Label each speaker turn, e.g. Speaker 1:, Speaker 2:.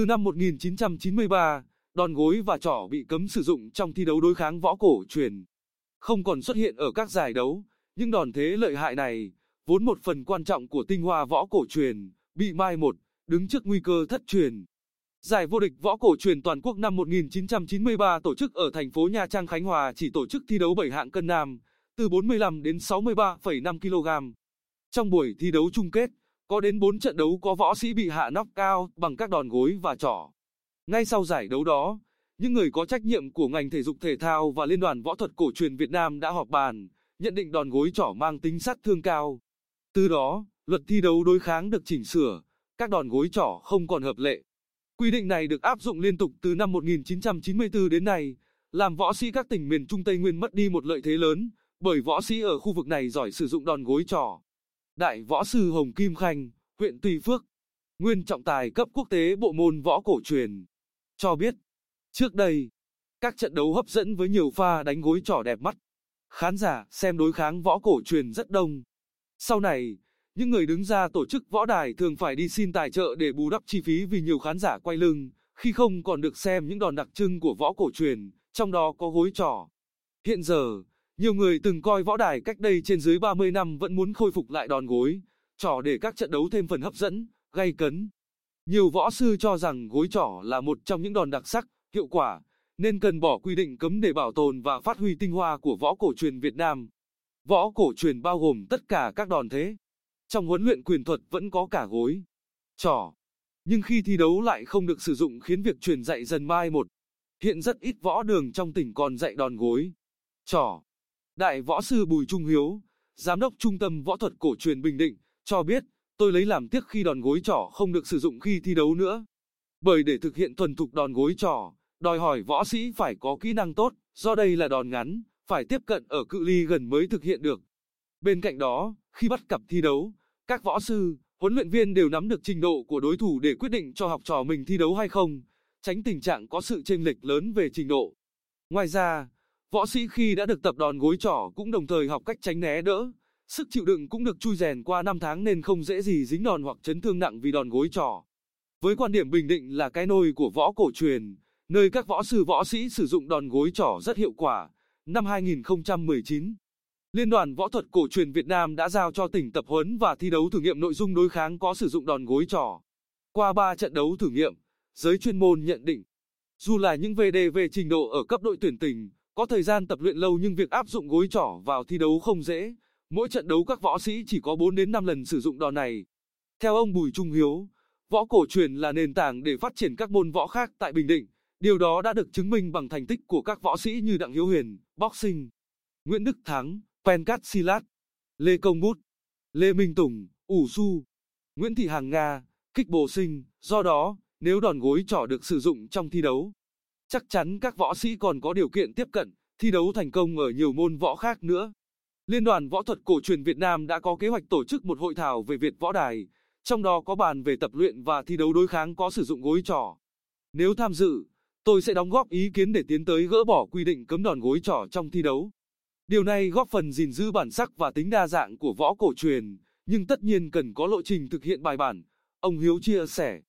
Speaker 1: Từ năm 1993, đòn gối và trỏ bị cấm sử dụng trong thi đấu đối kháng võ cổ truyền. Không còn xuất hiện ở các giải đấu, nhưng đòn thế lợi hại này, vốn một phần quan trọng của tinh hoa võ cổ truyền, bị mai một, đứng trước nguy cơ thất truyền. Giải vô địch võ cổ truyền toàn quốc năm 1993 tổ chức ở thành phố Nha Trang Khánh Hòa chỉ tổ chức thi đấu 7 hạng cân nam, từ 45 đến 63,5 kg. Trong buổi thi đấu chung kết, có đến 4 trận đấu có võ sĩ bị hạ nóc cao bằng các đòn gối và trỏ. Ngay sau giải đấu đó, những người có trách nhiệm của ngành thể dục thể thao và Liên đoàn Võ thuật Cổ truyền Việt Nam đã họp bàn, nhận định đòn gối trỏ mang tính sát thương cao. Từ đó, luật thi đấu đối kháng được chỉnh sửa, các đòn gối trỏ không còn hợp lệ. Quy định này được áp dụng liên tục từ năm 1994 đến nay, làm võ sĩ các tỉnh miền Trung Tây Nguyên mất đi một lợi thế lớn, bởi võ sĩ ở khu vực này giỏi sử dụng đòn gối trỏ. Đại võ sư Hồng Kim Khanh, huyện Tùy Phước, nguyên trọng tài cấp quốc tế bộ môn võ cổ truyền, cho biết, trước đây, các trận đấu hấp dẫn với nhiều pha đánh gối trỏ đẹp mắt. Khán giả xem đối kháng võ cổ truyền rất đông. Sau này, những người đứng ra tổ chức võ đài thường phải đi xin tài trợ để bù đắp chi phí vì nhiều khán giả quay lưng, khi không còn được xem những đòn đặc trưng của võ cổ truyền, trong đó có gối trỏ. Hiện giờ, nhiều người từng coi võ đài cách đây trên dưới 30 năm vẫn muốn khôi phục lại đòn gối, trỏ để các trận đấu thêm phần hấp dẫn, gay cấn. Nhiều võ sư cho rằng gối trỏ là một trong những đòn đặc sắc, hiệu quả, nên cần bỏ quy định cấm để bảo tồn và phát huy tinh hoa của võ cổ truyền Việt Nam. Võ cổ truyền bao gồm tất cả các đòn thế. Trong huấn luyện quyền thuật vẫn có cả gối, trỏ. Nhưng khi thi đấu lại không được sử dụng khiến việc truyền dạy dần mai một. Hiện rất ít võ đường trong tỉnh còn dạy đòn gối, trỏ. Đại võ sư Bùi Trung Hiếu, Giám đốc Trung tâm Võ thuật Cổ truyền Bình Định, cho biết, tôi lấy làm tiếc khi đòn gối trỏ không được sử dụng khi thi đấu nữa. Bởi để thực hiện thuần thục đòn gối trỏ, đòi hỏi võ sĩ phải có kỹ năng tốt, do đây là đòn ngắn, phải tiếp cận ở cự ly gần mới thực hiện được. Bên cạnh đó, khi bắt cặp thi đấu, các võ sư, huấn luyện viên đều nắm được trình độ của đối thủ để quyết định cho học trò mình thi đấu hay không, tránh tình trạng có sự chênh lệch lớn về trình độ. Ngoài ra, võ sĩ khi đã được tập đòn gối trỏ cũng đồng thời học cách tránh né đỡ, sức chịu đựng cũng được chui rèn qua năm tháng nên không dễ gì dính đòn hoặc chấn thương nặng vì đòn gối trỏ. Với quan điểm Bình Định là cái nôi của võ cổ truyền, nơi các võ sư võ sĩ sử dụng đòn gối trỏ rất hiệu quả. Năm 2019, Liên đoàn Võ thuật Cổ truyền Việt Nam đã giao cho tỉnh tập huấn và thi đấu thử nghiệm nội dung đối kháng có sử dụng đòn gối trỏ. Qua 3 trận đấu thử nghiệm, giới chuyên môn nhận định, dù là những VD về trình độ ở cấp đội tuyển tỉnh, có thời gian tập luyện lâu nhưng việc áp dụng gối trỏ vào thi đấu không dễ. Mỗi trận đấu các võ sĩ chỉ có 4 đến 5 lần sử dụng đòn này. Theo ông Bùi Trung Hiếu, võ cổ truyền là nền tảng để phát triển các môn võ khác tại Bình Định. Điều đó đã được chứng minh bằng thành tích của các võ sĩ như Đặng Hiếu Huyền, boxing, Nguyễn Đức Thắng, Pencat Silat, Lê Công Bút, Lê Minh Tùng, ủ su, Nguyễn Thị Hàng Nga, kích Bồ sinh. Do đó, nếu đòn gối trỏ được sử dụng trong thi đấu, chắc chắn các võ sĩ còn có điều kiện tiếp cận, thi đấu thành công ở nhiều môn võ khác nữa. Liên đoàn Võ thuật Cổ truyền Việt Nam đã có kế hoạch tổ chức một hội thảo về Việt Võ Đài, trong đó có bàn về tập luyện và thi đấu đối kháng có sử dụng gối trỏ. Nếu tham dự, tôi sẽ đóng góp ý kiến để tiến tới gỡ bỏ quy định cấm đòn gối trỏ trong thi đấu. Điều này góp phần gìn giữ bản sắc và tính đa dạng của võ cổ truyền, nhưng tất nhiên cần có lộ trình thực hiện bài bản, ông Hiếu chia sẻ.